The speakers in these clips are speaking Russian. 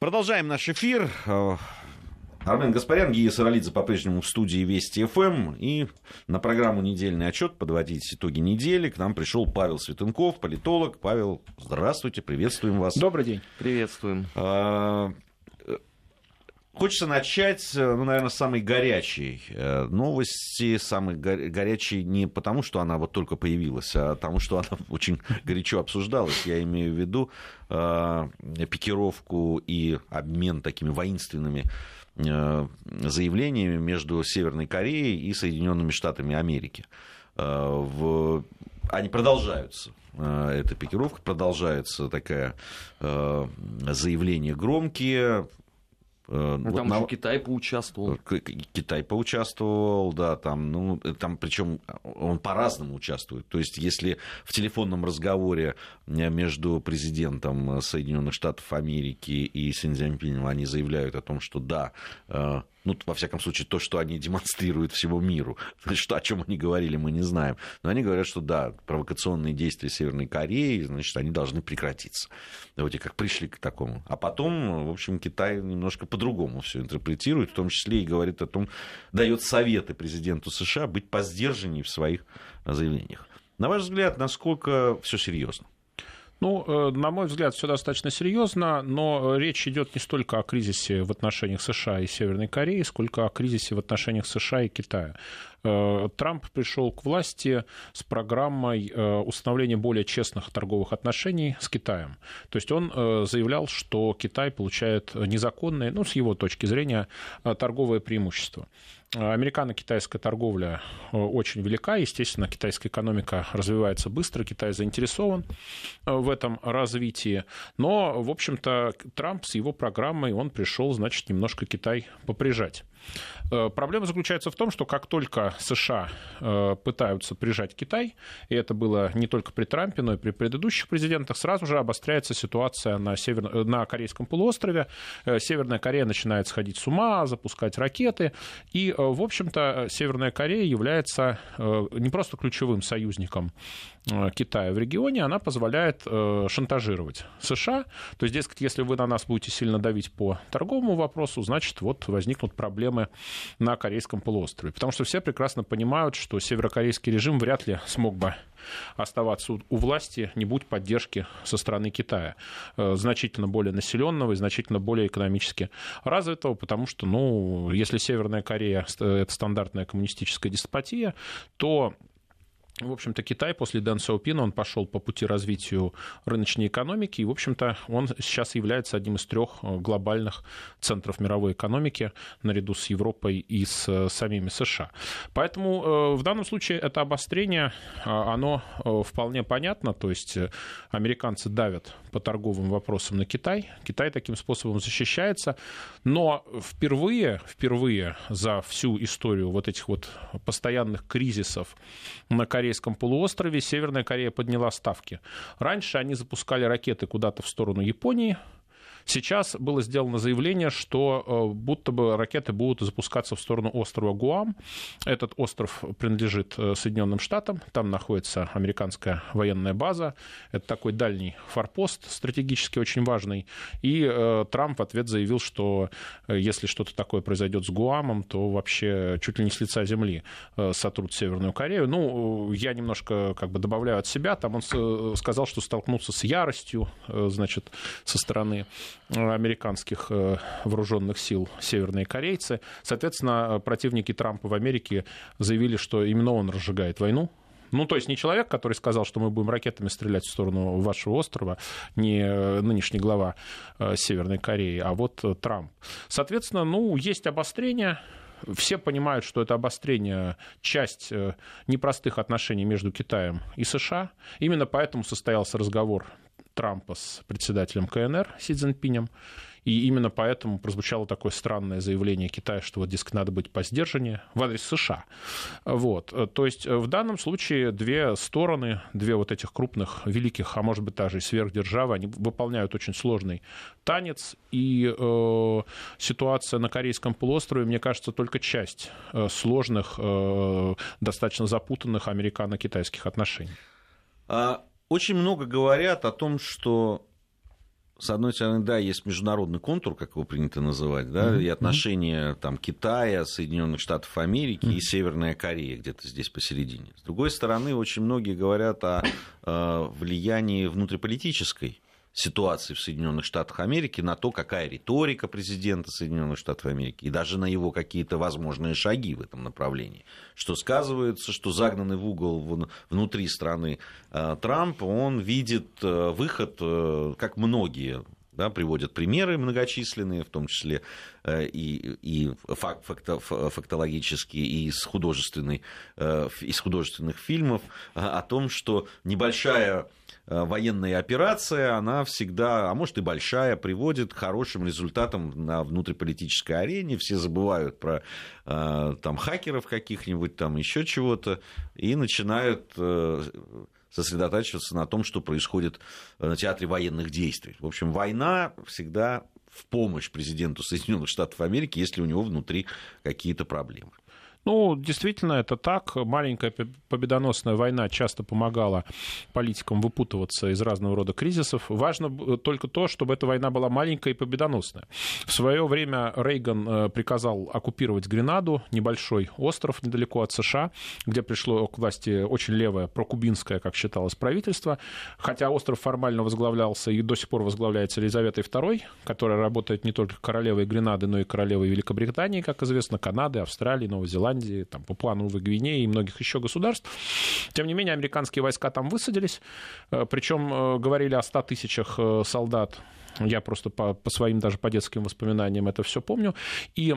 Продолжаем наш эфир. Армен Гаспарян, Гия Саралидзе по-прежнему в студии Вести ФМ. И на программу «Недельный отчет» подводить итоги недели к нам пришел Павел Светенков, политолог. Павел, здравствуйте, приветствуем вас. Добрый день. Приветствуем. Хочется начать, ну, наверное, с самой горячей э, новости, самой горячей не потому, что она вот только появилась, а потому, что она очень горячо обсуждалась. Я имею в виду э, пикировку и обмен такими воинственными э, заявлениями между Северной Кореей и Соединенными Штатами Америки. В... Они продолжаются эта пикировка, продолжается такое заявление громкие, Э, ну, вот там на... Китай поучаствовал. Китай поучаствовал, да, там, ну, там причем он по-разному участвует. То есть, если в телефонном разговоре э, между президентом Соединенных Штатов Америки и Синьцзяньпинем они заявляют о том, что да, э, ну, во всяком случае, то, что они демонстрируют всему миру, что, о чем они говорили, мы не знаем. Но они говорят, что да, провокационные действия Северной Кореи, значит, они должны прекратиться. Вроде как пришли к такому. А потом, в общем, Китай немножко по-другому все интерпретирует, в том числе и говорит о том, дает советы президенту США быть поздержаннее в своих заявлениях. На ваш взгляд, насколько все серьезно? Ну, э, на мой взгляд, все достаточно серьезно, но речь идет не столько о кризисе в отношениях США и Северной Кореи, сколько о кризисе в отношениях США и Китая. Э, Трамп пришел к власти с программой э, установления более честных торговых отношений с Китаем. То есть он заявлял, что Китай получает незаконные, ну, с его точки зрения, торговые преимущества. Американо-китайская торговля э, очень велика. Естественно, китайская экономика развивается быстро, Китай заинтересован э, в этом развитии. Но, в общем-то, Трамп с его программой, он пришел, значит, немножко Китай поприжать. Э, проблема заключается в том, что как только США э, пытаются прижать Китай, и это было не только при Трампе, но и при предыдущих президентах, сразу же обостряется ситуация на, север... Э, на Корейском полуострове. Северная Корея начинает сходить с ума, запускать ракеты. И, в общем-то, Северная Корея является не просто ключевым союзником Китая в регионе, она позволяет шантажировать США. То есть, дескать, если вы на нас будете сильно давить по торговому вопросу, значит, вот возникнут проблемы на Корейском полуострове. Потому что все прекрасно понимают, что северокорейский режим вряд ли смог бы оставаться у власти, не будь поддержки со стороны Китая, э, значительно более населенного и значительно более экономически развитого, потому что, ну, если Северная Корея — это стандартная коммунистическая деспотия, то в общем-то, Китай после Дэн Сяопина, он пошел по пути развитию рыночной экономики, и, в общем-то, он сейчас является одним из трех э, глобальных центров мировой экономики, наряду с Европой и с э, самими США. Поэтому э, в данном случае это обострение, оно вполне понятно, то есть американцы давят по торговым вопросам на Китай, Китай таким способом защищается, но впервые, впервые за всю историю вот этих вот постоянных кризисов на Корее Корейском полуострове Северная Корея подняла ставки. Раньше они запускали ракеты куда-то в сторону Японии, Сейчас было сделано заявление, что э, будто бы ракеты будут запускаться в сторону острова Гуам. Этот остров принадлежит э, Соединенным Штатам. Там находится американская военная база. Это такой дальний форпост, стратегически очень важный. И э, Трамп в ответ заявил, что если что-то такое произойдет с Гуамом, то вообще чуть ли не с лица земли сотрут Северную Корею. Ну, я немножко как бы добавляю от себя. Там он сказал, что столкнутся с яростью, значит, со стороны американских э, вооруженных сил северные корейцы. Соответственно, противники Трампа в Америке заявили, что именно он разжигает войну, ну, то есть не человек, который сказал, что мы будем ракетами стрелять в сторону вашего острова, не э, нынешний глава э, Северной Кореи, а вот Трамп. Соответственно, ну, есть обострение, все понимают, что это обострение часть непростых отношений между Китаем и США. Именно поэтому состоялся разговор Трампа с председателем КНР Си Цзиньпинем. И именно поэтому прозвучало такое странное заявление Китая, что вот, дескать, надо быть посдержаннее в адрес США. Вот. То есть в данном случае две стороны, две вот этих крупных, великих, а может быть даже и сверхдержавы, они выполняют очень сложный танец. И э, ситуация на Корейском полуострове, мне кажется, только часть э, сложных, э, достаточно запутанных американо-китайских отношений. А очень много говорят о том, что с одной стороны, да, есть международный контур, как его принято называть, да, mm-hmm. и отношения там, Китая, Соединенных Штатов Америки mm-hmm. и Северная Корея где-то здесь посередине. С другой стороны, очень многие говорят о, о влиянии внутриполитической ситуации в Соединенных Штатах Америки, на то, какая риторика президента Соединенных Штатов Америки, и даже на его какие-то возможные шаги в этом направлении. Что сказывается, что загнанный в угол внутри страны э, Трамп, он видит э, выход, э, как многие да, приводят примеры многочисленные, в том числе и, и факт, факто, фактологические, и из, художественной, из художественных фильмов, о том, что небольшая Э, военная операция, она всегда, а может и большая, приводит к хорошим результатам на внутриполитической арене. Все забывают про э, там, хакеров каких-нибудь, там еще чего-то, и начинают э, сосредотачиваться на том, что происходит на театре военных действий. В общем, война всегда в помощь президенту Соединенных Штатов Америки, если у него внутри какие-то проблемы. Ну, действительно, это так. Маленькая победоносная война часто помогала политикам выпутываться из разного рода кризисов. Важно только то, чтобы эта война была маленькая и победоносная. В свое время Рейган э, приказал оккупировать Гренаду, небольшой остров недалеко от США, где пришло к власти очень левое, прокубинское, как считалось, правительство. Хотя остров формально возглавлялся и до сих пор возглавляется Елизаветой II, которая работает не только королевой Гренады, но и королевой Великобритании, как известно, Канады, Австралии, Новой Зеландии Зеландии, там, Папуа Новой Гвинеи и многих еще государств. Тем не менее, американские войска там высадились, э, причем э, говорили о 100 тысячах э, солдат я просто по, по своим даже по детским воспоминаниям это все помню. И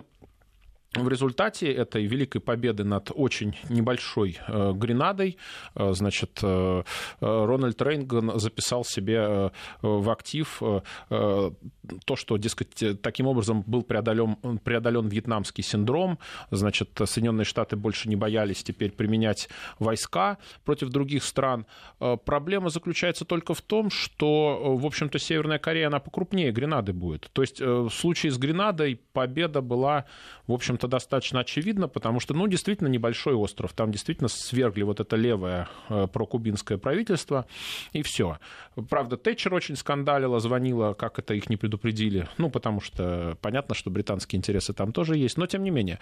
в результате этой великой победы над очень небольшой э, Гренадой, э, значит, э, Рональд Рейнган записал себе в актив то, что, дескать, таким образом был преодолен, преодолен вьетнамский синдром, значит, Соединенные Штаты больше не боялись теперь применять войска против других стран. Проблема заключается только в том, что, в общем-то, Северная Корея, она покрупнее Гренады будет. То есть в случае с Гренадой победа была, в общем-то, это достаточно очевидно, потому что, ну, действительно небольшой остров, там действительно свергли вот это левое э, прокубинское правительство, и все. Правда, Тэтчер очень скандалила, звонила, как это их не предупредили, ну, потому что понятно, что британские интересы там тоже есть, но тем не менее.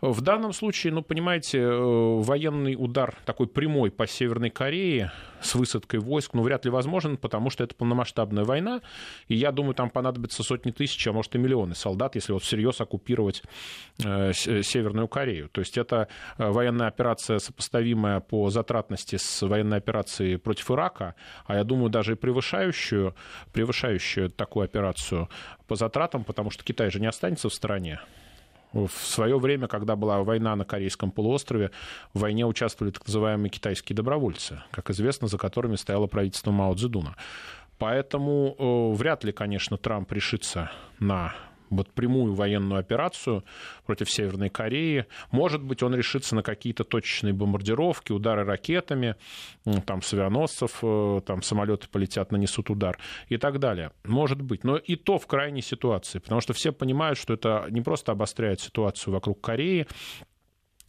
В данном случае, ну, понимаете, э, военный удар такой прямой по Северной Корее с высадкой войск, ну, вряд ли возможен, потому что это полномасштабная война, и я думаю, там понадобится сотни тысяч, а может и миллионы солдат, если вот всерьез оккупировать э, Северную Корею. То есть это э, военная операция, сопоставимая по затратности с военной операцией против Ирака, а я думаю, даже и превышающую, превышающую такую операцию по затратам, потому что Китай же не останется в стране. В свое время, когда была война на Корейском полуострове, в войне участвовали так называемые китайские добровольцы, как известно, за которыми стояло правительство Мао Цзэдуна. Поэтому э, вряд ли, конечно, Трамп решится на вот прямую военную операцию против Северной Кореи. Может быть, он решится на какие-то точечные бомбардировки, удары ракетами, там, с авианосцев, э, там, самолеты полетят, нанесут удар и так далее. Может быть. Но и то в крайней ситуации, потому что все понимают, что это не просто обостряет ситуацию вокруг Кореи,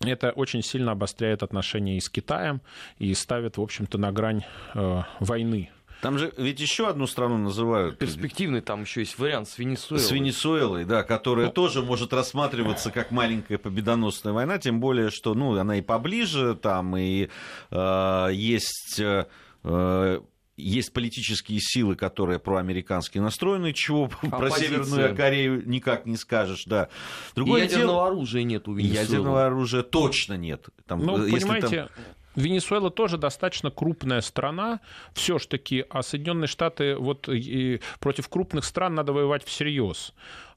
это очень сильно обостряет отношения и с Китаем и ставит, в общем-то, на грань э, войны там же ведь еще одну страну называют. Перспективный там еще есть вариант с Венесуэлой. С Венесуэлой, да, которая ну, тоже может рассматриваться как маленькая победоносная война, тем более, что ну, она и поближе, там и э, есть. Э, есть политические силы, которые проамерикански настроены, чего Оппозиция. про Северную Корею никак не скажешь, да. Другое ядерного дело... оружия нет у Венесуэлы. Ядерного оружия точно нет. Там, ну, если понимаете, там... Венесуэла тоже достаточно крупная страна, все-таки, а Соединенные Штаты вот и против крупных стран надо воевать всерьез.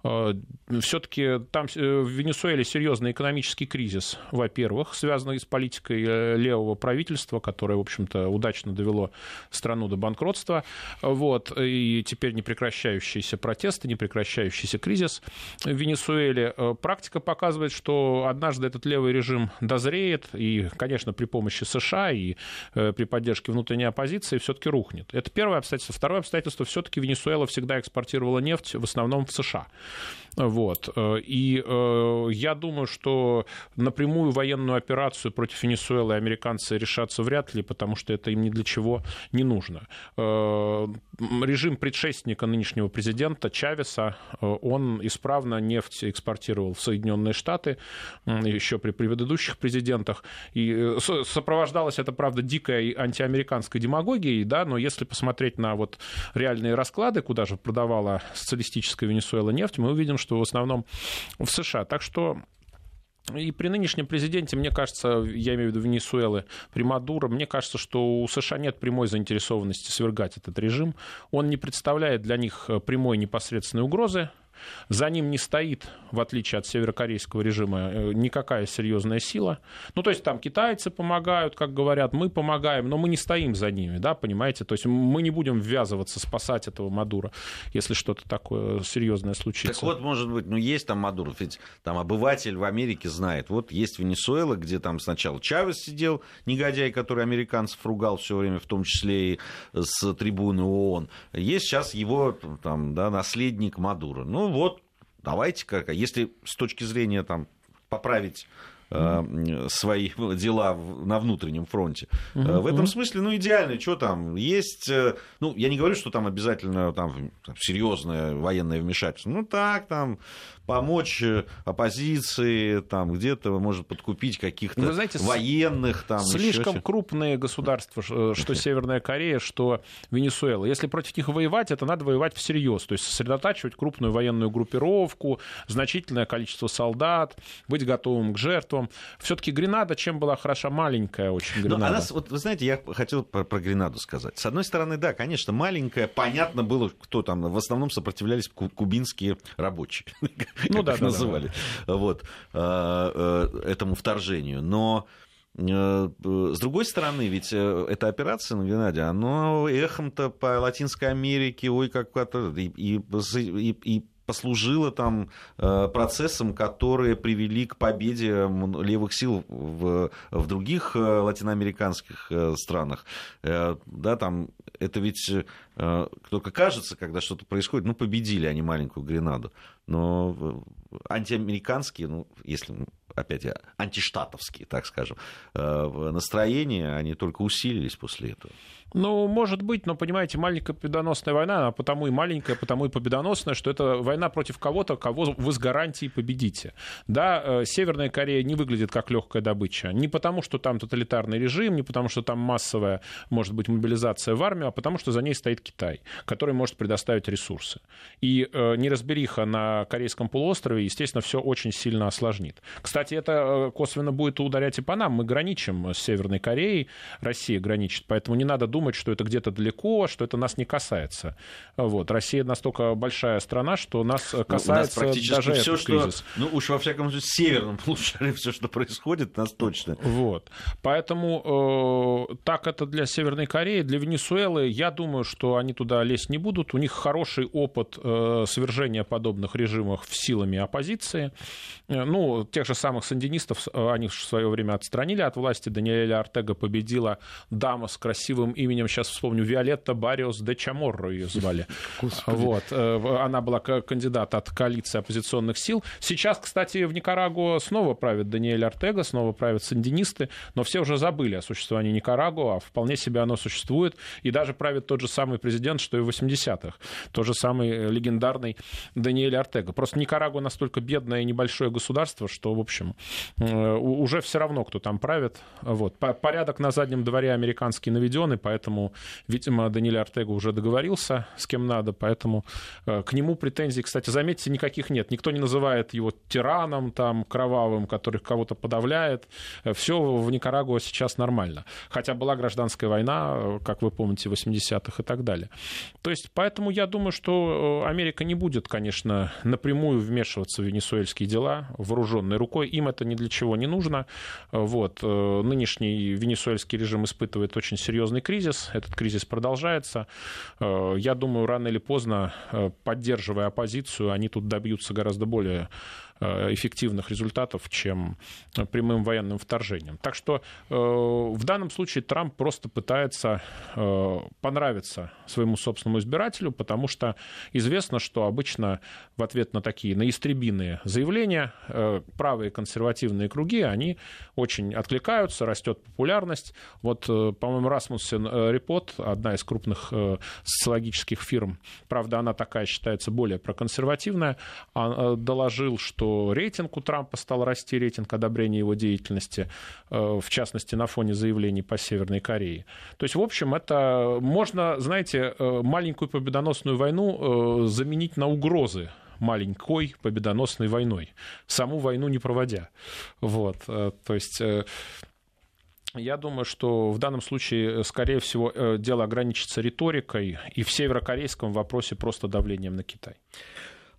Э, все-таки там э, в Венесуэле серьезный экономический кризис, во-первых, связанный с политикой э, левого правительства, которое, в общем-то, удачно довело страну до банкротства. Вот, и теперь непрекращающиеся протесты, непрекращающийся кризис в Венесуэле. Практика показывает, что однажды этот левый режим дозреет, и, конечно, при помощи США и при поддержке внутренней оппозиции все-таки рухнет. Это первое обстоятельство. Второе обстоятельство, все-таки Венесуэла всегда экспортировала нефть в основном в США. Вот. И я думаю, что напрямую военную операцию против Венесуэлы американцы решатся вряд ли, потому что это им ни для чего не нужно. Режим предшественника нынешнего президента Чавеса, он исправно нефть экспортировал в Соединенные Штаты еще при предыдущих президентах. И сопровождалось это, правда, дикой антиамериканской демагогией, да, но если посмотреть на вот реальные расклады, куда же продавала социалистическая Венесуэла нефть, мы увидим, что в основном в США. Так что и при нынешнем президенте, мне кажется, я имею в виду Венесуэлы, при Мадуро, мне кажется, что у США нет прямой заинтересованности свергать этот режим. Он не представляет для них прямой непосредственной угрозы за ним не стоит, в отличие от северокорейского режима, э, никакая серьезная сила. Ну, то есть там китайцы помогают, как говорят, мы помогаем, но мы не стоим за ними, да, понимаете? То есть мы не будем ввязываться, спасать этого Мадура, если что-то такое серьезное случится. Так вот, может быть, ну есть там Мадур, ведь там обыватель в Америке знает. Вот есть Венесуэла, где там сначала Чавес сидел, негодяй, который американцев ругал все время, в том числе и с трибуны ООН. Есть сейчас его там, да, наследник Мадура. Ну, ну вот, давайте как, если с точки зрения там поправить э, свои дела на внутреннем фронте. Угу, в этом угу. смысле, ну, идеально, что там, есть, э, ну, я не говорю, что там обязательно там, серьезное военное вмешательство, ну, так, там, помочь э, оппозиции, там где-то может подкупить каких-то знаете, военных. Там, слишком еще... крупные государства, э, что Северная Корея, что Венесуэла. Если против них воевать, это надо воевать всерьез, то есть сосредотачивать крупную военную группировку, значительное количество солдат, быть готовым к жертвам. Все-таки Гренада чем была хороша? Маленькая очень Гренада. Но она, вот, вы знаете, я хотел про, про Гренаду сказать. С одной стороны, да, конечно, маленькая, понятно было, кто там, в основном сопротивлялись кубинские рабочие ну, да, называли, да. вот, а, э, этому вторжению. Но э, с другой стороны, ведь э, эта операция на Гренаде, она эхом-то по Латинской Америке, ой, как-то, и, и, и, и послужило там процессом, которые привели к победе левых сил в, в других латиноамериканских странах. Да, там это ведь только кажется, когда что-то происходит, ну, победили они маленькую Гренаду но антиамериканские, ну, если опять антиштатовские, так скажем, э, настроения, они только усилились после этого. Ну, может быть, но, понимаете, маленькая победоносная война, она потому и маленькая, потому и победоносная, что это война против кого-то, кого вы с гарантией победите. Да, э, Северная Корея не выглядит как легкая добыча. Не потому, что там тоталитарный режим, не потому, что там массовая, может быть, мобилизация в армию, а потому, что за ней стоит Китай, который может предоставить ресурсы. И э, неразбериха на Корейском полуострове, естественно, все очень сильно осложнит. Кстати, это э, косвенно будет ударять и по нам. Мы граничим с Северной Кореей, Россия граничит, поэтому не надо думать, что это где-то далеко, что это нас не касается. Вот. Россия настолько большая страна, что нас касается ну, у нас даже все, этот что, кризис. Ну уж во всяком случае, северном полушарии все, что происходит, нас точно. Вот. Поэтому э, так это для Северной Кореи, для Венесуэлы. Я думаю, что они туда лезть не будут. У них хороший опыт э, свержения подобных режимов силами оппозиции. Э, ну, тех же самых сандинистов, э, они в свое время отстранили от власти. Даниэля Артега победила дама с красивым именем, сейчас вспомню, Виолетта Бариос де Чаморро ее звали. Вот. Э, она была кандидат от коалиции оппозиционных сил. Сейчас, кстати, в Никарагуа снова правит Даниэль Артега, снова правят сандинисты, но все уже забыли о существовании Никарагуа, а вполне себе оно существует, и даже правит тот же самый президент, что и в 80-х. Тот же самый легендарный Даниэль Артега. Просто Никарагуа настолько бедное и небольшое государство, что, в общем, э, уже все равно, кто там правит. Вот. Порядок на заднем дворе американский наведен, и поэтому, видимо, Даниэль Артега уже договорился с кем надо, поэтому э, к нему претензий, кстати, заметьте, никаких нет. Никто не называет его тираном, там, кровавым, который кого-то подавляет. Э, все в Никарагуа сейчас нормально. Хотя была гражданская война, как вы помните, в 80-х и так далее. То есть, поэтому я думаю, что Америка не будет, конечно, напрямую вмешиваться в венесуэльские дела вооруженной рукой. Им это ни для чего не нужно. Вот. Э, нынешний венесуэльский режим испытывает очень серьезный кризис. Этот кризис продолжается. Э, я думаю, рано или поздно, э, поддерживая оппозицию, они тут добьются гораздо более эффективных результатов, чем прямым военным вторжением. Так что в данном случае Трамп просто пытается понравиться своему собственному избирателю, потому что известно, что обычно в ответ на такие наистребиные заявления правые консервативные круги, они очень откликаются, растет популярность. Вот, по-моему, Расмуссен Репот, одна из крупных социологических фирм, правда, она такая считается более проконсервативная, а, э, доложил, что рейтинг у Трампа стал расти, рейтинг одобрения его деятельности, э, в частности, на фоне заявлений по Северной Корее. То есть, в общем, это можно, знаете, э, маленькую победоносную войну заменить на угрозы маленькой победоносной войной, саму войну не проводя. Вот, то есть я думаю, что в данном случае, скорее всего, э, дело ограничится риторикой и в северокорейском вопросе просто давлением на Китай.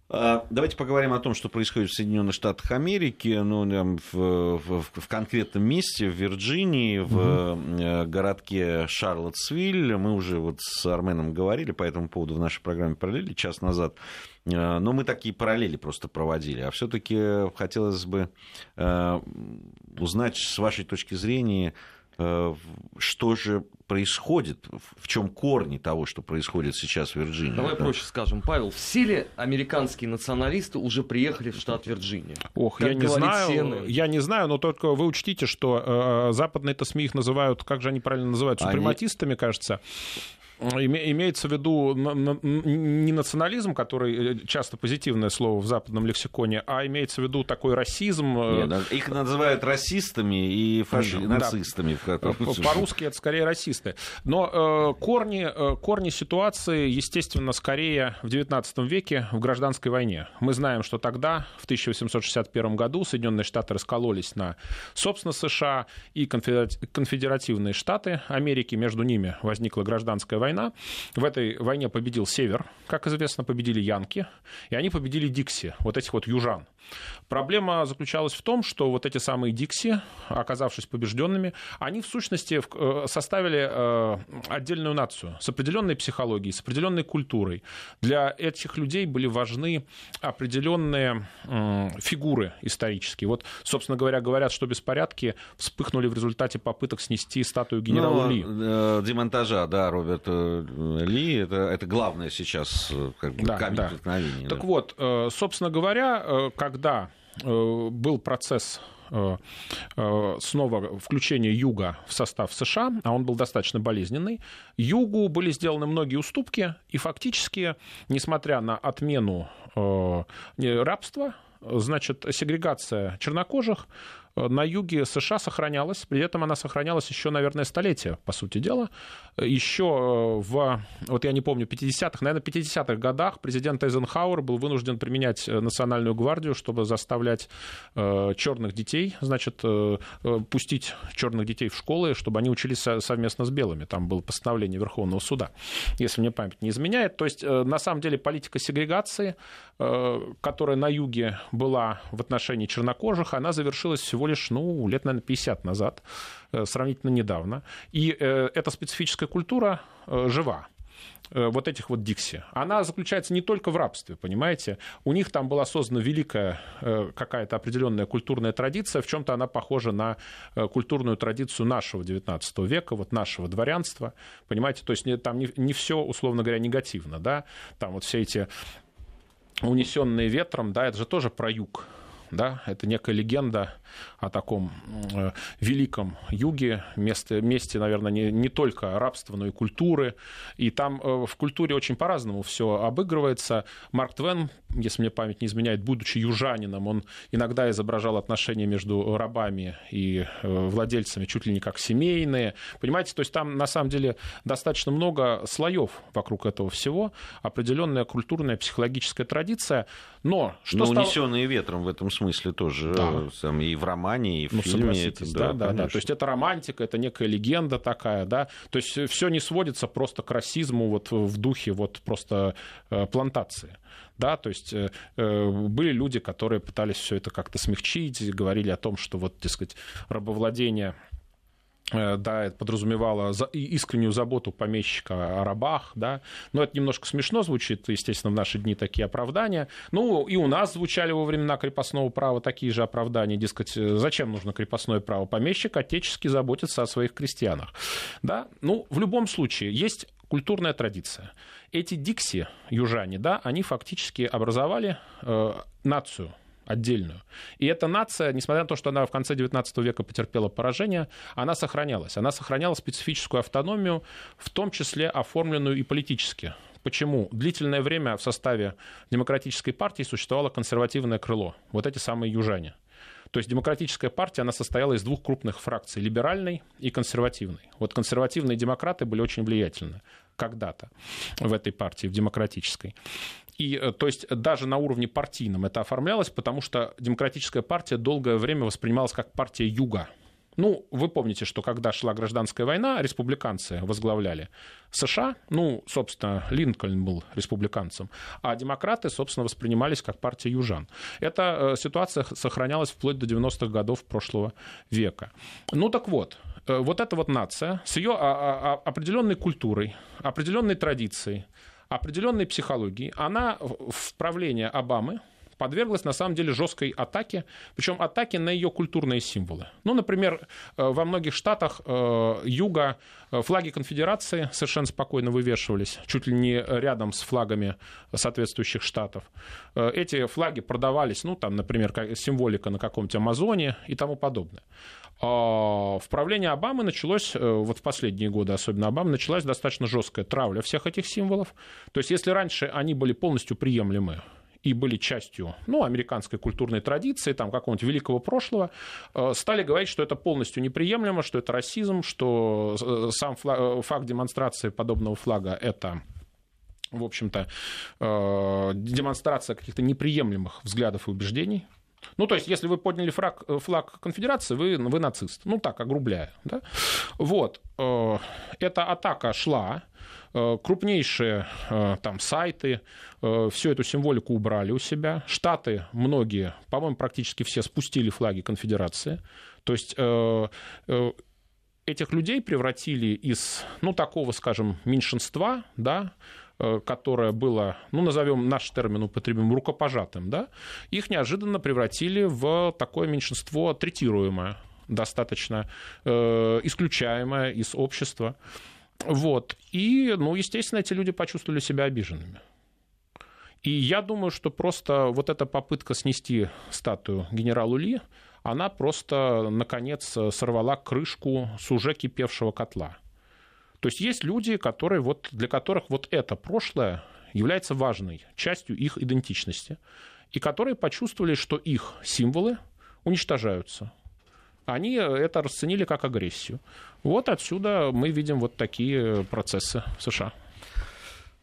А, давайте поговорим о том, что происходит в Соединенных Штатах Америки, ну, в, в, в конкретном месте, в Вирджинии, в mm городке Шарлоттсвиль. Мы уже вот с Арменом говорили по этому поводу в нашей программе «Параллели» час назад. Э, но мы такие параллели просто проводили. А все-таки хотелось бы узнать с вашей точки зрения, Э, что же происходит, в чем корни того, что происходит сейчас в Вирджинии. Давай да? проще скажем, Павел, в силе американские националисты уже приехали в штат Вирджиния. Ох, как я не знаю, Сены. я не знаю, но только вы учтите, что э, западные-то СМИ их называют, как же они правильно называют, супрематистами, они... кажется. Имеется в виду не национализм, который э, часто позитивное слово в западном лексиконе, а имеется в виду такой расизм. Э, Нет, их называют расистами и фаши... да. нацистами. Э, по-русски это скорее расисты. Но корни, корни ситуации, естественно, скорее в XIX веке в гражданской войне. Мы знаем, что тогда, в 1861 году, Соединенные Штаты раскололись на, собственно, США и конфедеративные Штаты Америки. Между ними возникла гражданская война война. В этой войне победил Север, как известно, победили Янки, и они победили Дикси, вот этих вот южан. Проблема заключалась в том, что вот эти самые Дикси, оказавшись побежденными, они в сущности э, составили э, отдельную нацию с определенной психологией, с определенной культурой. Для этих людей были важны определенные фигуры исторические. Вот, собственно говоря, говорят, что беспорядки вспыхнули в результате попыток снести статую генерала ну, Ли. Э, демонтажа, да, Роберта Ли, это, это главное сейчас как бы, да, камень да. преткновения. Так да. вот, собственно говоря, как когда э, был процесс э, э, снова включения Юга в состав США, а он был достаточно болезненный, Югу были сделаны многие уступки, и фактически, несмотря на отмену рабства, значит, сегрегация чернокожих на юге США сохранялась, при этом она сохранялась еще, наверное, столетия, по сути дела. Еще э, в, вот я не помню, 50-х, наверное, 50-х годах президент Эйзенхауэр был вынужден применять э, национальную гвардию, чтобы заставлять э, черных детей, значит, пустить черных детей в школы, чтобы они учились совместно с белыми. Там было постановление Верховного суда, если мне память не изменяет. То есть, на самом деле, политика сегрегации, которая на юге была в отношении чернокожих, она завершилась всего лишь, ну, лет, наверное, 50 назад, э, сравнительно недавно. И э, эта специфическая культура э, жива вот этих вот Дикси, она заключается не только в рабстве, понимаете? У них там была создана великая какая-то определенная культурная традиция, в чем-то она похожа на культурную традицию нашего XIX века, вот нашего дворянства, понимаете? То есть там не, не все, условно говоря, негативно, да? Там вот все эти унесенные ветром, да, это же тоже про юг, да, это некая легенда о таком э, великом юге, месте, месте наверное, не, не только рабства, но и культуры. И там э, в культуре очень по-разному все обыгрывается. Марк Твен, если мне память не изменяет, будучи южанином, он иногда изображал отношения между рабами и э, владельцами чуть ли не как семейные. Понимаете, то есть там на самом деле достаточно много слоев вокруг этого всего, определенная культурная, психологическая традиция. Но что Но стало... унесенные ветром в этом смысле тоже да. там, и в романе, и в ну, фильме. Это, да, да, да, То есть это романтика, это некая легенда такая, да. То есть все не сводится просто к расизму вот в духе вот просто э, плантации. Да, то есть э, э, были люди, которые пытались все это как-то смягчить, говорили о том, что вот, дескать, рабовладение Э, да, это подразумевало искреннюю заботу помещика о рабах, да, но это немножко смешно звучит, естественно, в наши дни такие оправдания. Ну, и у нас звучали во времена крепостного права такие же оправдания, дескать, э, зачем нужно крепостное право? Помещик отечески заботится о своих крестьянах, да. Ну, в любом случае, есть культурная традиция. Эти дикси, южане, да, они фактически образовали э, нацию, отдельную. И эта нация, несмотря на то, что она в конце XIX века потерпела поражение, она сохранялась. Она сохраняла специфическую автономию, в том числе оформленную и политически. Почему? Длительное время в составе демократической партии существовало консервативное крыло. Вот эти самые южане. То есть демократическая партия, она состояла из двух крупных фракций, либеральной и консервативной. Вот консервативные демократы были очень влиятельны когда-то в этой партии, в демократической. И, э, то есть, даже на уровне партийном это оформлялось, потому что демократическая партия долгое время воспринималась как партия юга. Ну, вы помните, что когда шла гражданская война, республиканцы возглавляли США, ну, собственно, Линкольн был республиканцем, а демократы, собственно, воспринимались как партия южан. Эта э, ситуация сохранялась вплоть до 90-х годов прошлого века. Ну, так вот, вот эта вот нация с ее а, а, определенной культурой, определенной традицией, определенной психологии, она в правление Обамы подверглась на самом деле жесткой атаке, причем атаке на ее культурные символы. Ну, например, э, во многих штатах э, юга э, флаги конфедерации совершенно спокойно вывешивались, чуть ли не рядом с флагами соответствующих штатов. Эти флаги продавались, ну, там, например, символика на каком-нибудь Амазоне и тому подобное. А, в правлении Обамы началось, вот в последние годы особенно Обамы, началась достаточно жесткая травля всех этих символов. То есть если раньше они были полностью приемлемы, и были частью ну, американской культурной традиции, там, какого-нибудь великого прошлого, э, стали говорить, что это полностью неприемлемо, что это расизм, что э, сам флаг, факт демонстрации подобного флага – это в общем-то, демонстрация каких-то неприемлемых взглядов и убеждений. Ну, то есть, если вы подняли флаг, э, флаг конфедерации, вы, вы нацист. Ну, так, огрубляя. Да? Вот. Э, эта атака шла. Э, крупнейшие там сайты всю эту символику убрали у себя. Штаты многие, по-моему, практически все спустили флаги конфедерации. То есть этих людей превратили из, ну, такого, скажем, меньшинства, да, Э, которое было, ну, назовем наш термин, употребим, рукопожатым, да, их неожиданно превратили в такое меньшинство третируемое, достаточно э, исключаемое из общества. Вот. И, ну, естественно, эти люди почувствовали себя обиженными. И я думаю, что просто вот эта попытка снести статую генералу Ли, она просто, наконец, сорвала крышку с уже кипевшего котла. То есть есть люди, которые вот, для которых вот это прошлое является важной частью их идентичности, и которые почувствовали, что их символы уничтожаются. Они это расценили как агрессию. Вот отсюда мы видим вот такие процессы в США.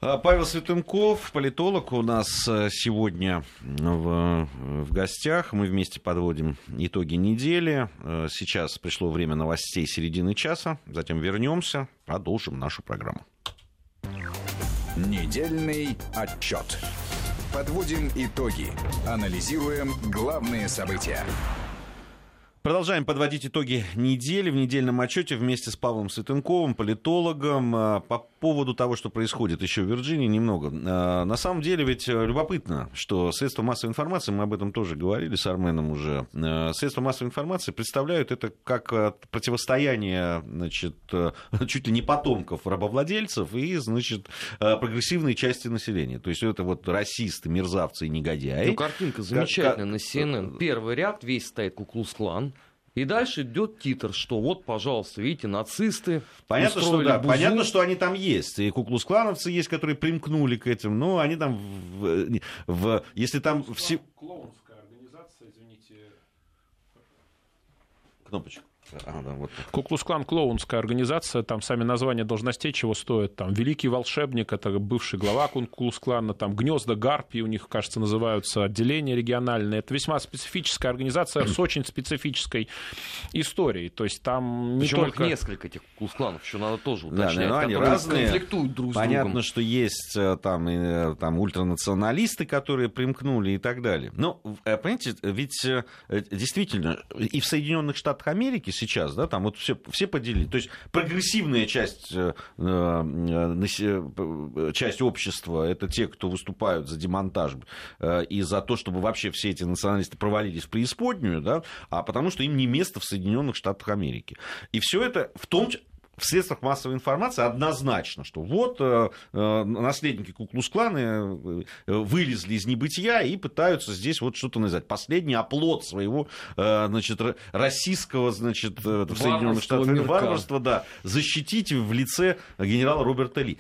А, Павел Светенков, политолог, у нас э, сегодня в, в гостях. Мы вместе подводим итоги недели. Э, сейчас пришло время новостей середины часа. Затем вернемся, продолжим нашу программу. Недельный отчет. Подводим итоги. Анализируем главные события. Продолжаем подводить итоги недели в недельном отчете вместе с Павлом Светенковым, политологом. А, по поводу того, что происходит еще в Вирджинии, немного. А, на самом деле ведь э, любопытно, что средства массовой информации, мы об этом тоже говорили с Арменом уже, средства массовой информации представляют это как противостояние значит, э, чуть ли не потомков рабовладельцев и значит, прогрессивной части населения. То есть это вот расисты, мерзавцы и негодяи. Ну, картинка замечательная на CNN. Первый ряд, весь стоит Куклус-клан. И дальше идет титр, что вот, пожалуйста, видите, нацисты. Понятно, что, да, бузу. понятно, что они там есть. И куклус-клановцы есть, которые примкнули к этим. Но они там, в, в, если там все... Клоунская организация, извините. Кнопочку. А, да, вот Куклус-клан клоунская организация, там сами названия должностей чего стоят. Там Великий волшебник, это бывший глава Куклус-клана, там Гнезда Гарпии у них, кажется, называются отделения региональные. Это весьма специфическая организация с очень специфической историей. То есть там не Причем только... несколько этих Куклус-кланов, еще надо тоже уточнять. Да, но они разные. конфликтуют друг с Понятно, другом. что есть э, там, э, там ультранационалисты, которые примкнули и так далее. Но, э, понимаете, ведь действительно и в Соединенных Штатах Америки сейчас, да, там вот все, все поделили. То есть прогрессивная часть, э, э, часть общества это те, кто выступают за демонтаж и за то, чтобы вообще все эти националисты провалились в преисподнюю, да, а потому что им не место в Соединенных Штатах Америки. И все это в том числе в средствах массовой информации однозначно, что вот э, э наследники Куклус-клана э, вылезли из небытия и пытаются здесь вот что-то назвать. Последний оплот своего э, значит, российского значит, э, в Соединенных Штатах варварства да, защитить в лице генерала Роберта Ли.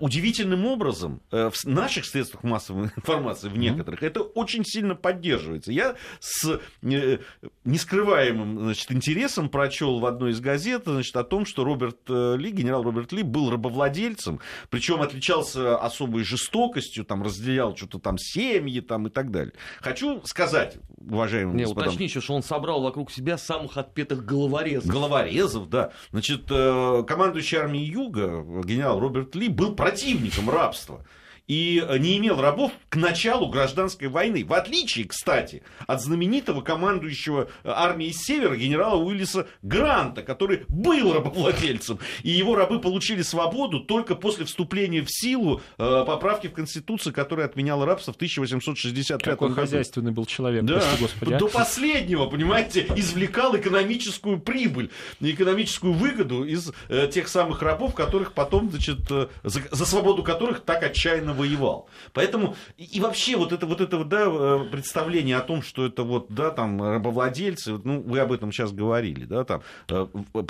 Удивительным образом э, в наших средствах массовой информации, в некоторых, mm-hmm. это очень сильно поддерживается. Я с э, нескрываемым значит, интересом прочел в одной из газет значит, о том, что Роберт Роберт э, Ли, генерал Роберт Ли, был рабовладельцем, причем отличался особой жестокостью, там, разделял что-то там семьи там, и так далее. Хочу сказать, уважаемые Не, господа... уточни еще, что он собрал вокруг себя самых отпетых головорезов. Головорезов, да. Значит, э, командующий армией Юга, генерал Роберт Ли, был противником рабства и не имел рабов к началу гражданской войны. В отличие, кстати, от знаменитого командующего армией Севера генерала Уиллиса Гранта, который был рабовладельцем. И его рабы получили свободу только после вступления в силу э, поправки в Конституцию, которая отменяла рабство в 1865 Какой году. хозяйственный был человек, да. Господи, а? До последнего, понимаете, извлекал экономическую прибыль, экономическую выгоду из э, тех самых рабов, которых потом, значит, э, за, за свободу которых так отчаянно воевал. Поэтому и вообще вот это вот это вот, да, э, представление о том, что это вот, да, там, рабовладельцы, ну, вы об этом сейчас говорили, да, там, э,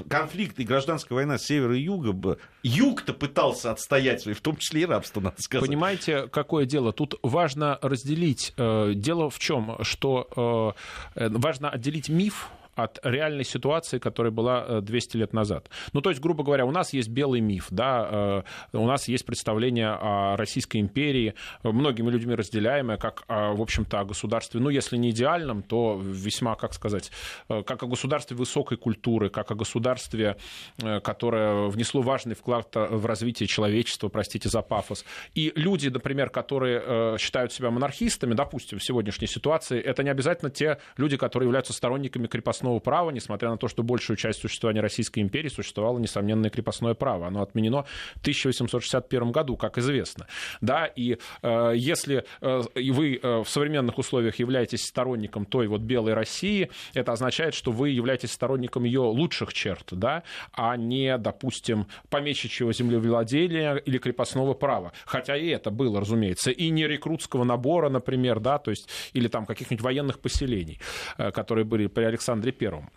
конфликт и гражданская война севера и юга, юг-то пытался отстоять в том числе и рабство, надо сказать. Понимаете, какое дело? Тут важно разделить. Э, дело в чем, что важно отделить миф от реальной ситуации, которая была 200 э, лет назад. Ну, то есть, грубо говоря, у нас есть белый миф, да, э, у нас есть представление о Российской империи, многими людьми разделяемое, как, в общем-то, о государстве, ну, если не идеальном, то весьма, как сказать, э, как о государстве высокой культуры, как о государстве, которое внесло важный вклад в развитие человечества, простите за пафос. И люди, например, которые считают себя монархистами, допустим, в сегодняшней ситуации, это не обязательно те люди, которые являются сторонниками крепостного крепостного права, несмотря на то, что большую часть существования Российской империи существовало несомненное крепостное право. Оно отменено в 1861 году, как известно. Да, и э, если э, вы э, в современных условиях являетесь сторонником той вот белой России, это означает, что вы являетесь сторонником ее лучших черт, да, а не, допустим, помещичьего землевладения или крепостного права. Хотя и это было, разумеется, и не рекрутского набора, например, да, то есть, или там каких-нибудь военных поселений, э, которые были при Александре Первом.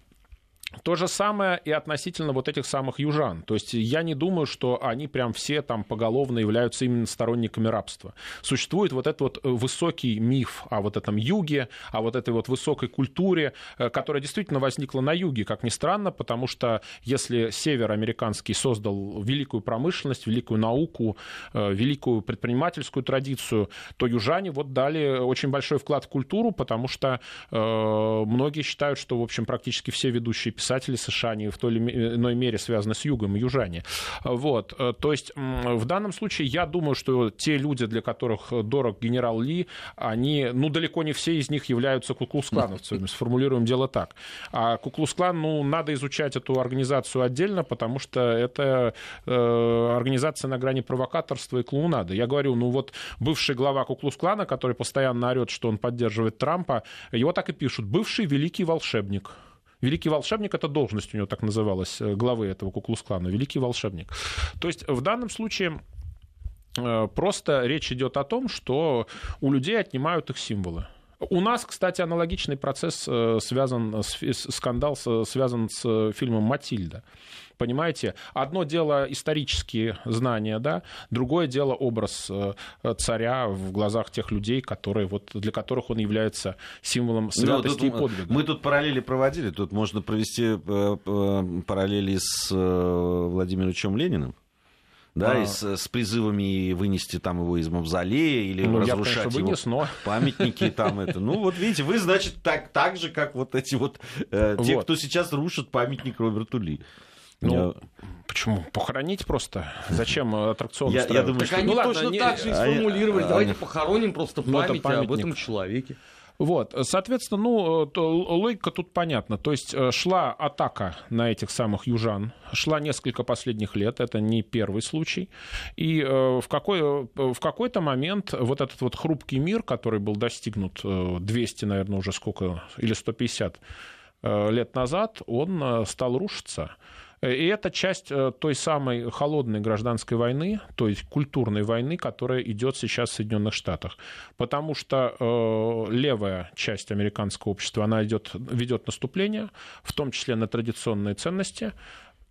То же самое и относительно вот этих самых южан. То есть я не думаю, что они прям все там поголовно являются именно сторонниками рабства. Существует вот этот вот э, высокий миф о вот этом юге, о вот этой вот высокой культуре, э, которая действительно возникла на юге, как ни странно, потому что если север американский создал великую промышленность, великую науку, э, великую предпринимательскую традицию, то южане вот дали очень большой вклад в культуру, потому что многие считают, что, в общем, практически все ведущие писатели США, они в той или иной мере связаны с югом, южане. Вот. Э, то есть в данном случае я думаю, что те люди, для которых дорог генерал Ли, они, ну, далеко не все из них являются куклус-клановцами, сформулируем дело так. А куклус-клан, ну, надо изучать эту организацию отдельно, потому что это э, организация на грани провокаторства и клоунады. Я говорю, ну, вот бывший глава куклус-клана, который постоянно орет, что он поддерживает Трампа, его так и пишут, бывший великий волшебник. Великий волшебник, это должность у него так называлась, э, главы этого куклус-клана, великий волшебник. То есть в данном случае э, просто речь идет о том, что у людей отнимают их символы. У нас, кстати, аналогичный процесс э, связан, скандал связан с фильмом «Матильда». Понимаете, одно дело исторические знания, да, другое дело образ э, царя в глазах тех людей, которые, вот, для которых он является символом ну, святости ну, и подвига. Мы тут параллели проводили, тут можно провести э, э, параллели с Владимиром Лениным да, а... и с, с призывами вынести там его из мавзолея или ну, разрушать я, конечно, вынес, его но... памятники там это. Ну вот видите, вы значит так так же, как вот эти вот э, те, вот. кто сейчас рушит памятник Роберту Ли. Ну, я... почему? Похоронить просто? Зачем аттракцион я, я думаю, так что... они ну, точно не... так же и сформулировали. А, Давайте а... похороним просто память, ну, об этом человеке. Вот, соответственно, ну, логика тут понятна. То есть шла атака на этих самых южан, шла несколько последних лет, это не первый случай. И в, какой, в какой-то момент вот этот вот хрупкий мир, который был достигнут 200, наверное, уже сколько, или 150 лет назад, он стал рушиться. И это часть э, той самой холодной гражданской войны, то есть культурной войны, которая идет сейчас в Соединенных Штатах. Потому что э, левая часть американского общества, она идет, ведет наступление, в том числе на традиционные ценности,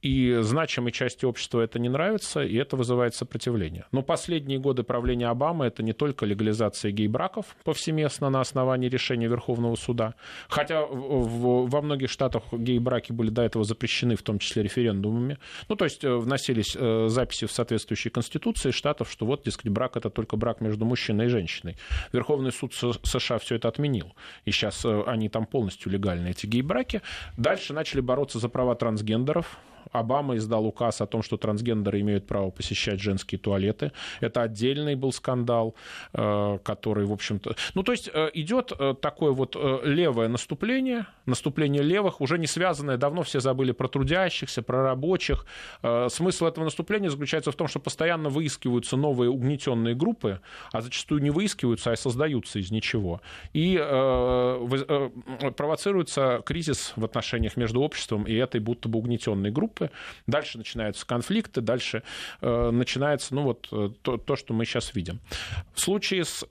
и значимой части общества это не нравится, и это вызывает сопротивление. Но последние годы правления Обамы это не только легализация гей-браков повсеместно на основании решения Верховного суда, хотя в, во многих штатах гей-браки были до этого запрещены, в том числе референдумами. Ну, то есть э, вносились э, записи в соответствующие конституции штатов, что вот, дескать, брак это только брак между мужчиной и женщиной. Верховный суд США все это отменил, и сейчас э, они там полностью легальны, эти гей-браки. Дальше начали бороться за права трансгендеров, Обама издал указ о том, что трансгендеры имеют право посещать женские туалеты. Это отдельный был скандал, э, который, в общем-то... Ну, то есть э, идет э, такое вот левое наступление, наступление левых, уже не связанное, давно все забыли про трудящихся, про рабочих. Смысл этого наступления заключается в том, что постоянно выискиваются новые угнетенные группы, а зачастую не выискиваются, а создаются из ничего. И провоцируется кризис в отношениях между обществом и этой будто бы угнетенной группой группы. Дальше начинаются конфликты, дальше э, начинается ну, вот, э, то, то, что мы сейчас видим. В случае с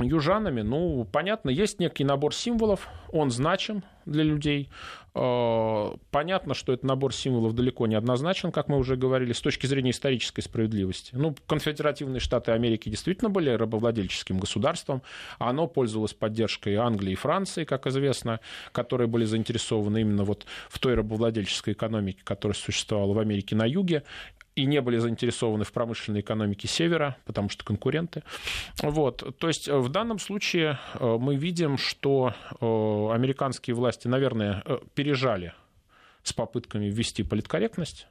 южанами, ну, понятно, есть некий набор символов, он значим для людей. Э, понятно, что этот набор символов далеко не однозначен, как мы уже говорили, с точки зрения исторической справедливости. Ну, конфедеративные штаты Америки действительно были рабовладельческим государством, оно пользовалось поддержкой Англии и Франции, как известно, которые были заинтересованы именно вот в той рабовладельческой экономике, которая существовала в Америке на юге и не были заинтересованы в промышленной экономике Севера, потому что конкуренты. Вот. То есть в данном случае э, мы видим, что э, американские власти, наверное, э, пережали с попытками ввести политкорректность.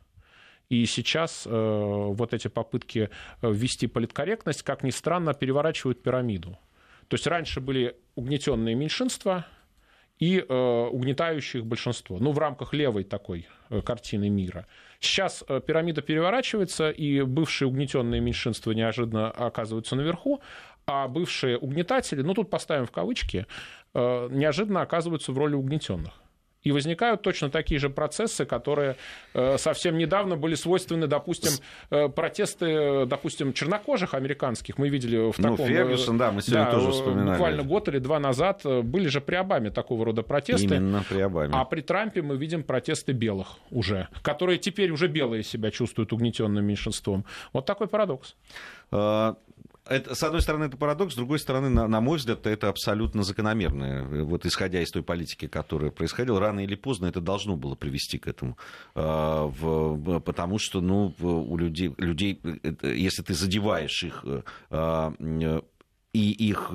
И сейчас вот эти попытки ввести политкорректность, как ни странно, переворачивают пирамиду. То есть раньше были угнетенные меньшинства, и э, угнетающих большинство. Ну, в рамках левой такой э, картины мира. Сейчас э, пирамида переворачивается, и бывшие угнетенные меньшинства неожиданно оказываются наверху, а бывшие угнетатели, ну, тут поставим в кавычки, э, неожиданно оказываются в роли угнетенных. И возникают точно такие же процессы, которые э, совсем недавно были свойственны, допустим, э, протесты, допустим, чернокожих американских. Мы видели в ну, таком... Ну, Фергюсон, да, мы сегодня да, тоже вспоминали. Буквально год или два назад были же при Обаме такого рода протесты. Именно при Обаме. А при Трампе мы видим протесты белых уже, которые теперь уже белые себя чувствуют угнетенным меньшинством. Вот такой парадокс. Это, с одной стороны, это парадокс, с другой стороны, на, на мой взгляд, это абсолютно закономерно. Вот исходя из той политики, которая происходила, рано или поздно это должно было привести к этому. А, в, потому что, ну, у людей, людей, если ты задеваешь их а, и их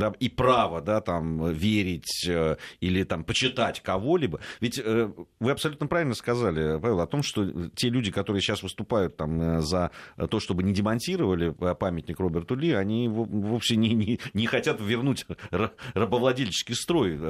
да, и право да, там, верить э, или там, почитать кого-либо. Ведь э, вы абсолютно правильно сказали, Павел, о том, что те люди, которые сейчас выступают там, э, за то, чтобы не демонтировали памятник Роберту Ли, они вовсе не, не, не хотят вернуть рабовладельческий строй.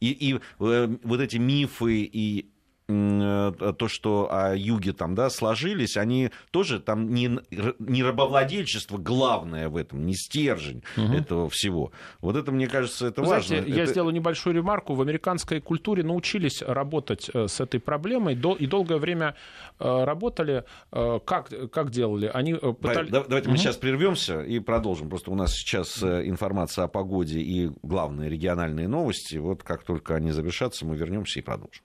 И, и вот эти мифы и то, что о юге там, да, сложились, они тоже там не, не рабовладельчество главное в этом, не стержень угу. этого всего. Вот это, мне кажется, это Вы важно. Знаете, это... я сделаю небольшую ремарку. В американской культуре научились работать э, с этой проблемой и долгое время э, работали. Как, как делали? Они пытались... Давайте угу. мы сейчас прервемся и продолжим. Просто у нас сейчас информация о погоде и главные региональные новости. Вот как только они завершатся, мы вернемся и продолжим.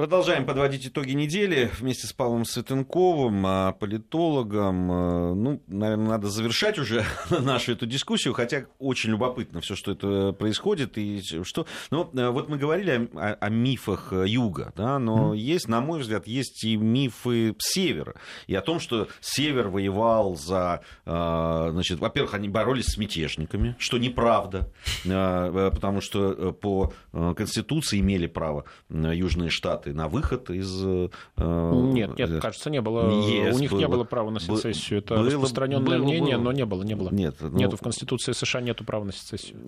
Продолжаем подводить итоги недели вместе с Павлом Светенковым, а, политологом. А, ну, наверное, надо завершать уже нашу эту дискуссию, хотя очень любопытно все, что это происходит. И что... Ну, вот мы говорили о, о мифах юга, да, но mm. есть, на мой взгляд, есть и мифы севера. И о том, что север воевал за... Значит, во-первых, они боролись с мятежниками, что неправда, потому что по Конституции имели право южные штаты документы на выход из... Э, нет, нет, кажется, не было. ЕС у них было. не было права на сецессию. Это было, распространенное было, мнение, было. но не было, не было. Нет, ну, нету в Конституции США нету права на сецессию.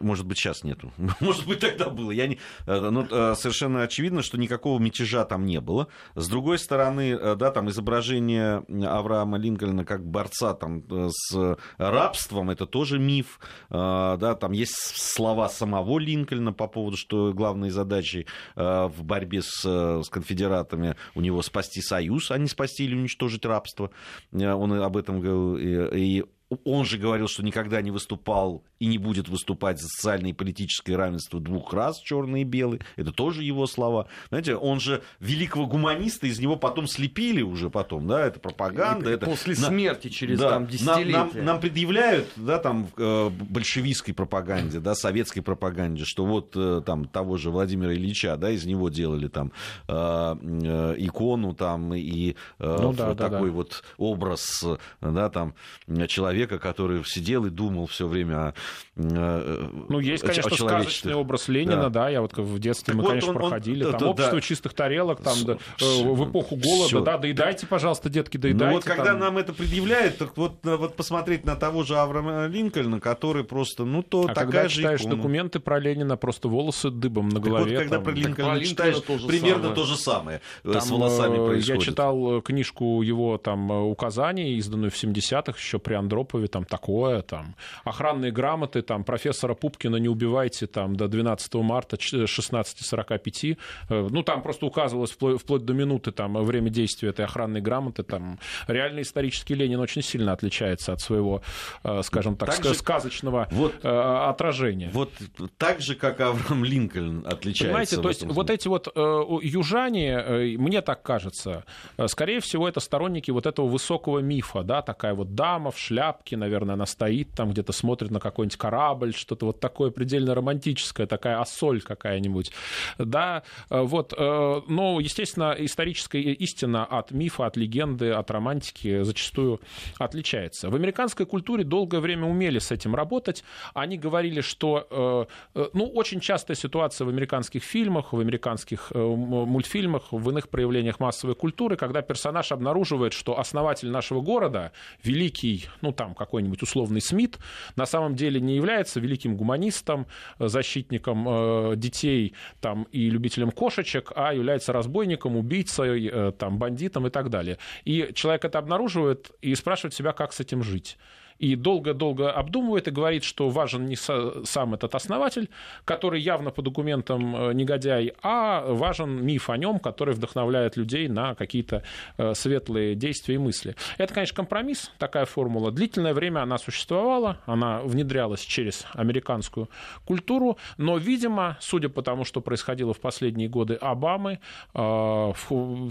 Может быть, сейчас нету. Может быть, тогда было. Я не... Ну, совершенно очевидно, что никакого мятежа там не было. С другой стороны, да, там изображение Авраама Линкольна как борца там, с рабством, это тоже миф. Да, там есть слова самого Линкольна по поводу, что главной задачей в борьбе с, с конфедератами у него спасти союз, а не спасти или уничтожить рабство. Он об этом говорил. И он же говорил, что никогда не выступал и не будет выступать за социальное и политическое равенство двух раз, черный и белый. Это тоже его слова. Знаете, он же великого гуманиста, из него потом слепили уже потом, да, это пропаганда. И это... После смерти через да, там, десятилетия. Нам, нам, нам предъявляют, да, там, э, большевистской пропаганде, да, советской пропаганде, что вот э, там того же Владимира Ильича, да, из него делали там э, икону там и ну, да, такой да, да. вот образ, да, там, человека, который сидел и думал все время о Э, ну, есть, конечно, сказочный образ Ленина, да. да, я вот в детстве так мы, вот конечно, он, проходили, он, там да, общество да. чистых тарелок, там да, э, в эпоху голода, Всё. да, доедайте, пожалуйста, детки, доедайте. Ну вот когда там... нам это предъявляют, так вот, э, вот посмотреть на того же Авраама Линкольна, который просто, ну, то а такая когда же читаешь икона. документы про Ленина, просто волосы дыбом на голове. Так вот, когда там... про Линкольна про читаешь, то примерно самое. то же самое там, с волосами происходит. Я читал книжку его там указаний, изданную в 70-х, еще при Андропове, там такое, там охранные грамоты, там профессора Пупкина «Не убивайте» там до 12 марта 16.45. Э, ну, там просто указывалось вплоть, вплоть до минуты там время действия этой охранной грамоты. Там реально исторический Ленин очень сильно отличается от своего, э, скажем так, так же, сказочного вот, э, отражения. Вот так же, как Авраам Линкольн отличается. Понимаете, то есть вот эти вот южане, мне так кажется, скорее всего, это сторонники вот этого высокого мифа, да, такая вот дама в шляпке, наверное, она стоит там где-то смотрит на какой-нибудь корабль, что-то вот такое предельно романтическое, такая осоль какая-нибудь. Да, э, вот, э, но, естественно, историческая истина от мифа, от легенды, от романтики зачастую отличается. В американской культуре долгое время умели с этим работать. Они говорили, что, э, ну, очень частая ситуация в американских фильмах, в американских мультфильмах, в иных проявлениях массовой культуры, когда персонаж обнаруживает, что основатель нашего города, великий, ну, там, какой-нибудь условный Смит, на самом деле не является великим гуманистом, защитником э, детей там, и любителем кошечек, а является разбойником, убийцей, э, там, бандитом и так далее. И человек это обнаруживает и спрашивает себя, как с этим жить и долго-долго обдумывает и говорит, что важен не сам этот основатель, который явно по документам э, негодяй, а важен миф о нем, который вдохновляет людей на какие-то э, светлые действия и мысли. Это, конечно, компромисс, такая формула. Длительное время она существовала, она внедрялась через американскую культуру, но, видимо, судя по тому, что происходило в последние годы Обамы, э,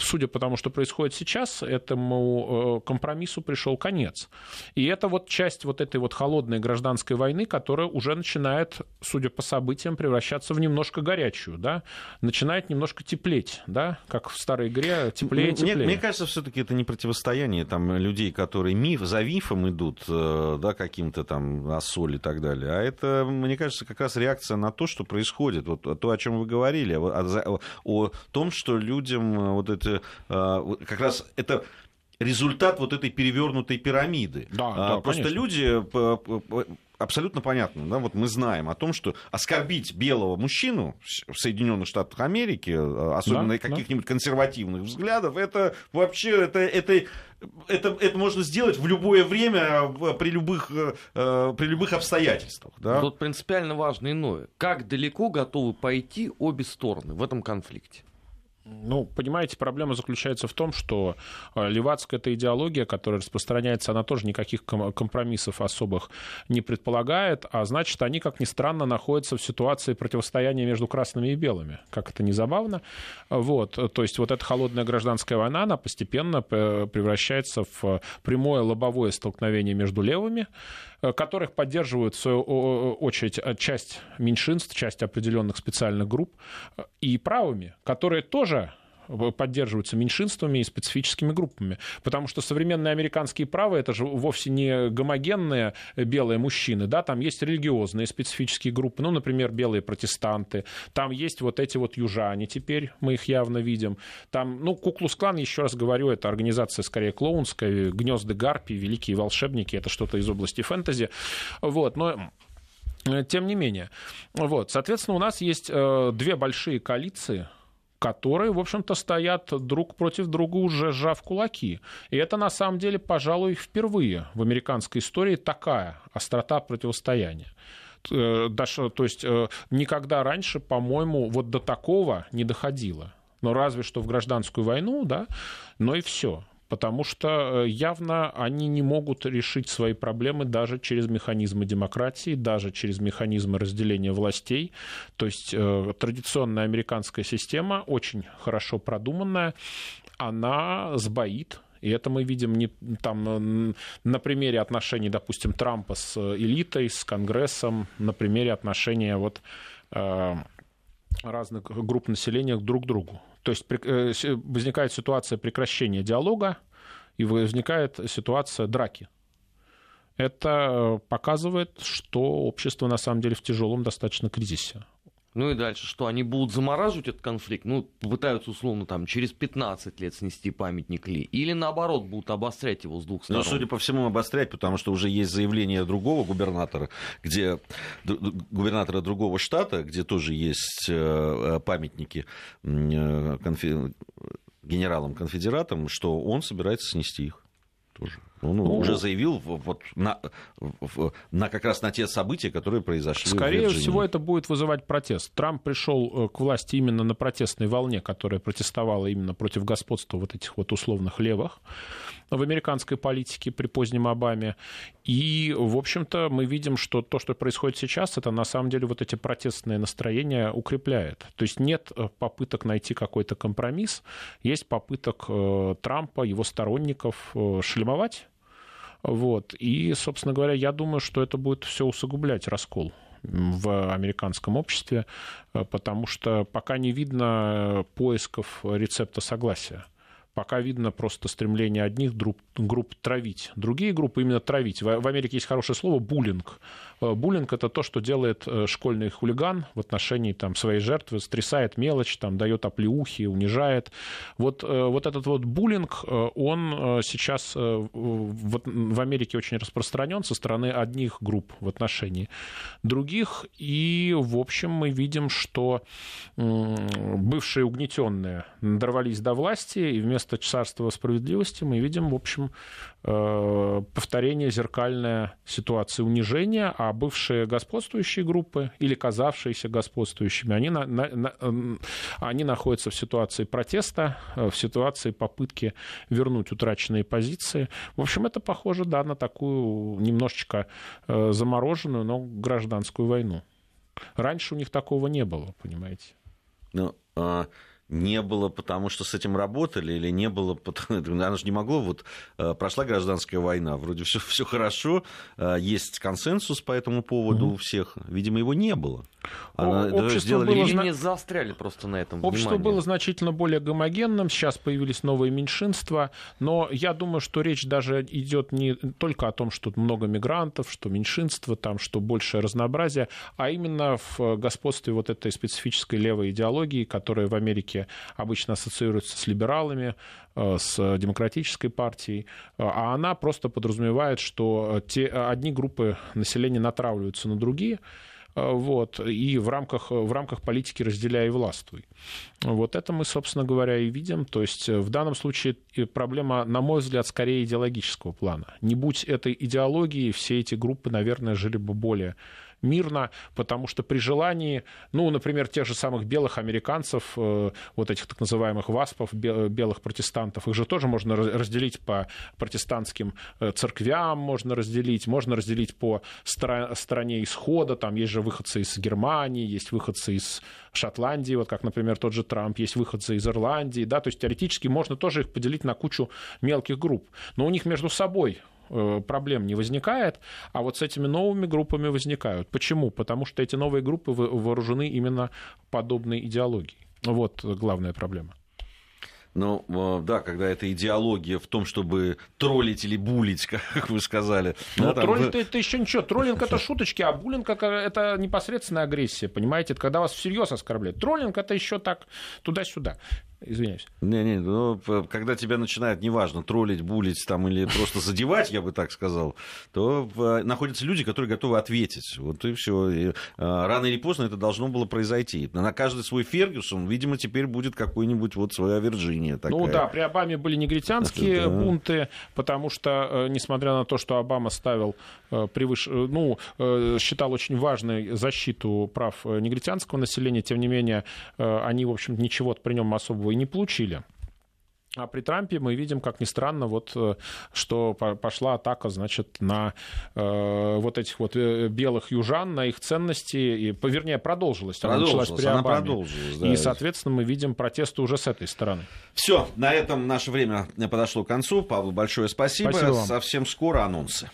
судя по тому, что происходит сейчас, этому компромиссу пришел конец. И это вот часть вот этой вот холодной гражданской войны, которая уже начинает, судя по событиям, превращаться в немножко горячую, да, начинает немножко теплеть, да, как в старой игре теплее, теплее. Мне, мне кажется, все-таки это не противостояние там людей, которые миф за мифом идут, э, да, каким-то там осоль и так далее, а это, мне кажется, как раз реакция на то, что происходит, вот то, о чем вы говорили, о, о, о том, что людям э, вот это э, как раз это результат вот этой перевернутой пирамиды. Да, а, да, Просто конечно. люди абсолютно понятно, да, вот мы знаем о том, что оскорбить белого мужчину в Соединенных Штатах Америки, а, особенно да, каких-нибудь да. консервативных взглядов, это вообще это, это, это, это можно сделать в любое время при любых, э, при любых обстоятельствах. Да? Тут принципиально важно иное. Как далеко готовы пойти обе стороны в этом конфликте? Ну, понимаете, проблема заключается в том, что э, левацкая эта идеология, которая распространяется, она тоже никаких компромиссов особых не предполагает, а значит, они, как ни странно, находятся в ситуации противостояния между красными и белыми. Как это не забавно. Вот. То есть вот эта холодная гражданская война, она постепенно превращается в прямое лобовое столкновение между левыми, Э, которых поддерживают, в свою очередь, э, часть меньшинств, часть определенных специальных групп, э, и правыми, которые тоже поддерживаются меньшинствами и специфическими группами. Потому что современные американские правы это же вовсе не гомогенные белые мужчины. Да? Там есть религиозные специфические группы, ну, например, белые протестанты. Там есть вот эти вот южане теперь, мы их явно видим. Там, ну, Куклус-клан, еще раз говорю, это организация скорее клоунская, гнезды гарпии, великие волшебники, это что-то из области фэнтези. Вот, но э, тем не менее. Вот, соответственно, у нас есть э, две большие коалиции, которые, в общем-то, стоят друг против друга, уже сжав кулаки. И это, на самом деле, пожалуй, впервые в американской истории такая острота противостояния. Э, даже, то есть никогда раньше, по-моему, вот до такого не доходило. Но разве что в гражданскую войну, да, но и все потому что э, явно они не могут решить свои проблемы даже через механизмы демократии, даже через механизмы разделения властей. То есть э, традиционная американская система, очень хорошо продуманная, она сбоит и это мы видим не, там, на примере отношений, допустим, Трампа с элитой, с Конгрессом, на примере отношения вот, э, разных групп населения друг к другу. То есть э, возникает ситуация прекращения диалога и возникает ситуация драки. Это показывает, что общество на самом деле в тяжелом достаточно кризисе. Ну и дальше что? Они будут замораживать этот конфликт? Ну, пытаются, условно, там, через 15 лет снести памятник Ли? Или, наоборот, будут обострять его с двух ну, сторон? Ну, судя по всему, обострять, потому что уже есть заявление другого губернатора, где губернатора другого штата, где тоже есть э, памятники э, конфи... генералам-конфедератам, что он собирается снести их тоже. Он ну, уже заявил вот на, на как раз на те события, которые произошли. Скорее всего, это будет вызывать протест. Трамп пришел э, к власти именно на протестной волне, которая протестовала именно против господства вот этих вот условных левых в американской политике при позднем Обаме. И, в общем-то, мы видим, что то, что происходит сейчас, это на самом деле вот эти протестные настроения укрепляет. То есть нет э, попыток найти какой-то компромисс, есть попыток э, Трампа, его сторонников шлемовать вот. И, собственно говоря, я думаю, что это будет все усугублять раскол в американском обществе, э, потому что пока не видно поисков рецепта согласия. Пока видно просто стремление одних групп, групп травить. Другие группы именно травить. В, в Америке есть хорошее слово буллинг. Э, буллинг это то, что делает э, школьный хулиган в отношении там, своей жертвы, стрясает мелочь, там, дает оплеухи, унижает. Вот, э, вот этот вот буллинг, он сейчас в, Америке очень распространен со стороны одних групп в отношении других. И, в общем, мы видим, что бывшие угнетенные дорвались до власти, и вместо царства справедливости мы видим, в общем, повторение зеркальной ситуации унижения, а бывшие господствующие группы или казавшиеся господствующими, они, на, на, на, они находятся в ситуации протеста, э, в ситуации попытки вернуть утраченные позиции. В общем, это похоже, да, на такую немножечко э, замороженную, но гражданскую войну. Раньше у них такого не было, понимаете? Ну, а не было, потому что с этим работали, или не было, потому... она же не могло, вот э, прошла гражданская война, вроде все, все хорошо, э, есть консенсус по этому поводу у всех, видимо, его не было. Она, общество сделали... было... Или не заостряли просто на этом Общество внимание. было значительно более гомогенным, сейчас появились новые меньшинства, но я думаю, что речь даже идет не только о том, что много мигрантов, что меньшинство, там, что большее разнообразие, а именно в господстве вот этой специфической левой идеологии, которая в Америке обычно ассоциируется с либералами, э, с демократической партией, а она просто подразумевает, что те, одни группы населения натравливаются на другие, Э, вот, и в рамках, в рамках политики разделяя и властвуй. Вот это мы, собственно говоря, и видим. То есть э, в данном случае проблема, на мой взгляд, скорее идеологического плана. Не будь этой идеологии, все эти группы, наверное, жили бы более мирно, потому что при желании, ну, например, тех же самых белых американцев, э, вот этих так называемых васпов, белых протестантов, их же тоже можно разделить по протестантским э, церквям, можно разделить, можно разделить по стране исхода, там есть же выходцы из Германии, есть выходцы из Шотландии, вот как, например, тот же Трамп, есть выходцы из Ирландии, да, то есть теоретически можно тоже их поделить на кучу мелких групп, но у них между собой проблем не возникает, а вот с этими новыми группами возникают. Почему? Потому что эти новые группы вооружены именно подобной идеологией. Вот главная проблема. Ну, э, да, когда эта идеология в том, чтобы троллить или булить, как вы сказали. Ну, да, там троллинг вы- это, еще ничего. Троллинг это шуточки, а буллинг это непосредственная агрессия, понимаете? Это когда вас всерьез оскорбляют. Троллинг это еще так туда-сюда. Извиняюсь. Не-не, ну, когда тебя начинают, неважно, троллить, булить там, или просто задевать, я бы так сказал, то находятся люди, которые готовы ответить. Вот и все. рано или поздно это должно было произойти. На каждый свой Фергюсон, видимо, теперь будет какой-нибудь вот своя Вирджиния такая. Ну да, при Обаме были негритянские да. бунты, потому что, э, несмотря на то, что Обама ставил э, превыше, э, ну, считал очень важной защиту прав негритянского населения, тем не менее, они, в общем, ничего при нем особого и не получили. А при Трампе мы видим, как ни странно, вот, э, что по- пошла атака, значит, на э, вот этих вот э, белых южан, на их ценности, и, вернее, продолжилась. Она началась Продолжилась, при она Обаме. продолжилась, да. И, соответственно, мы видим протесты уже с этой стороны. Все, на этом наше время подошло к концу. Павлу большое спасибо. Спасибо вам. Совсем скоро анонсы.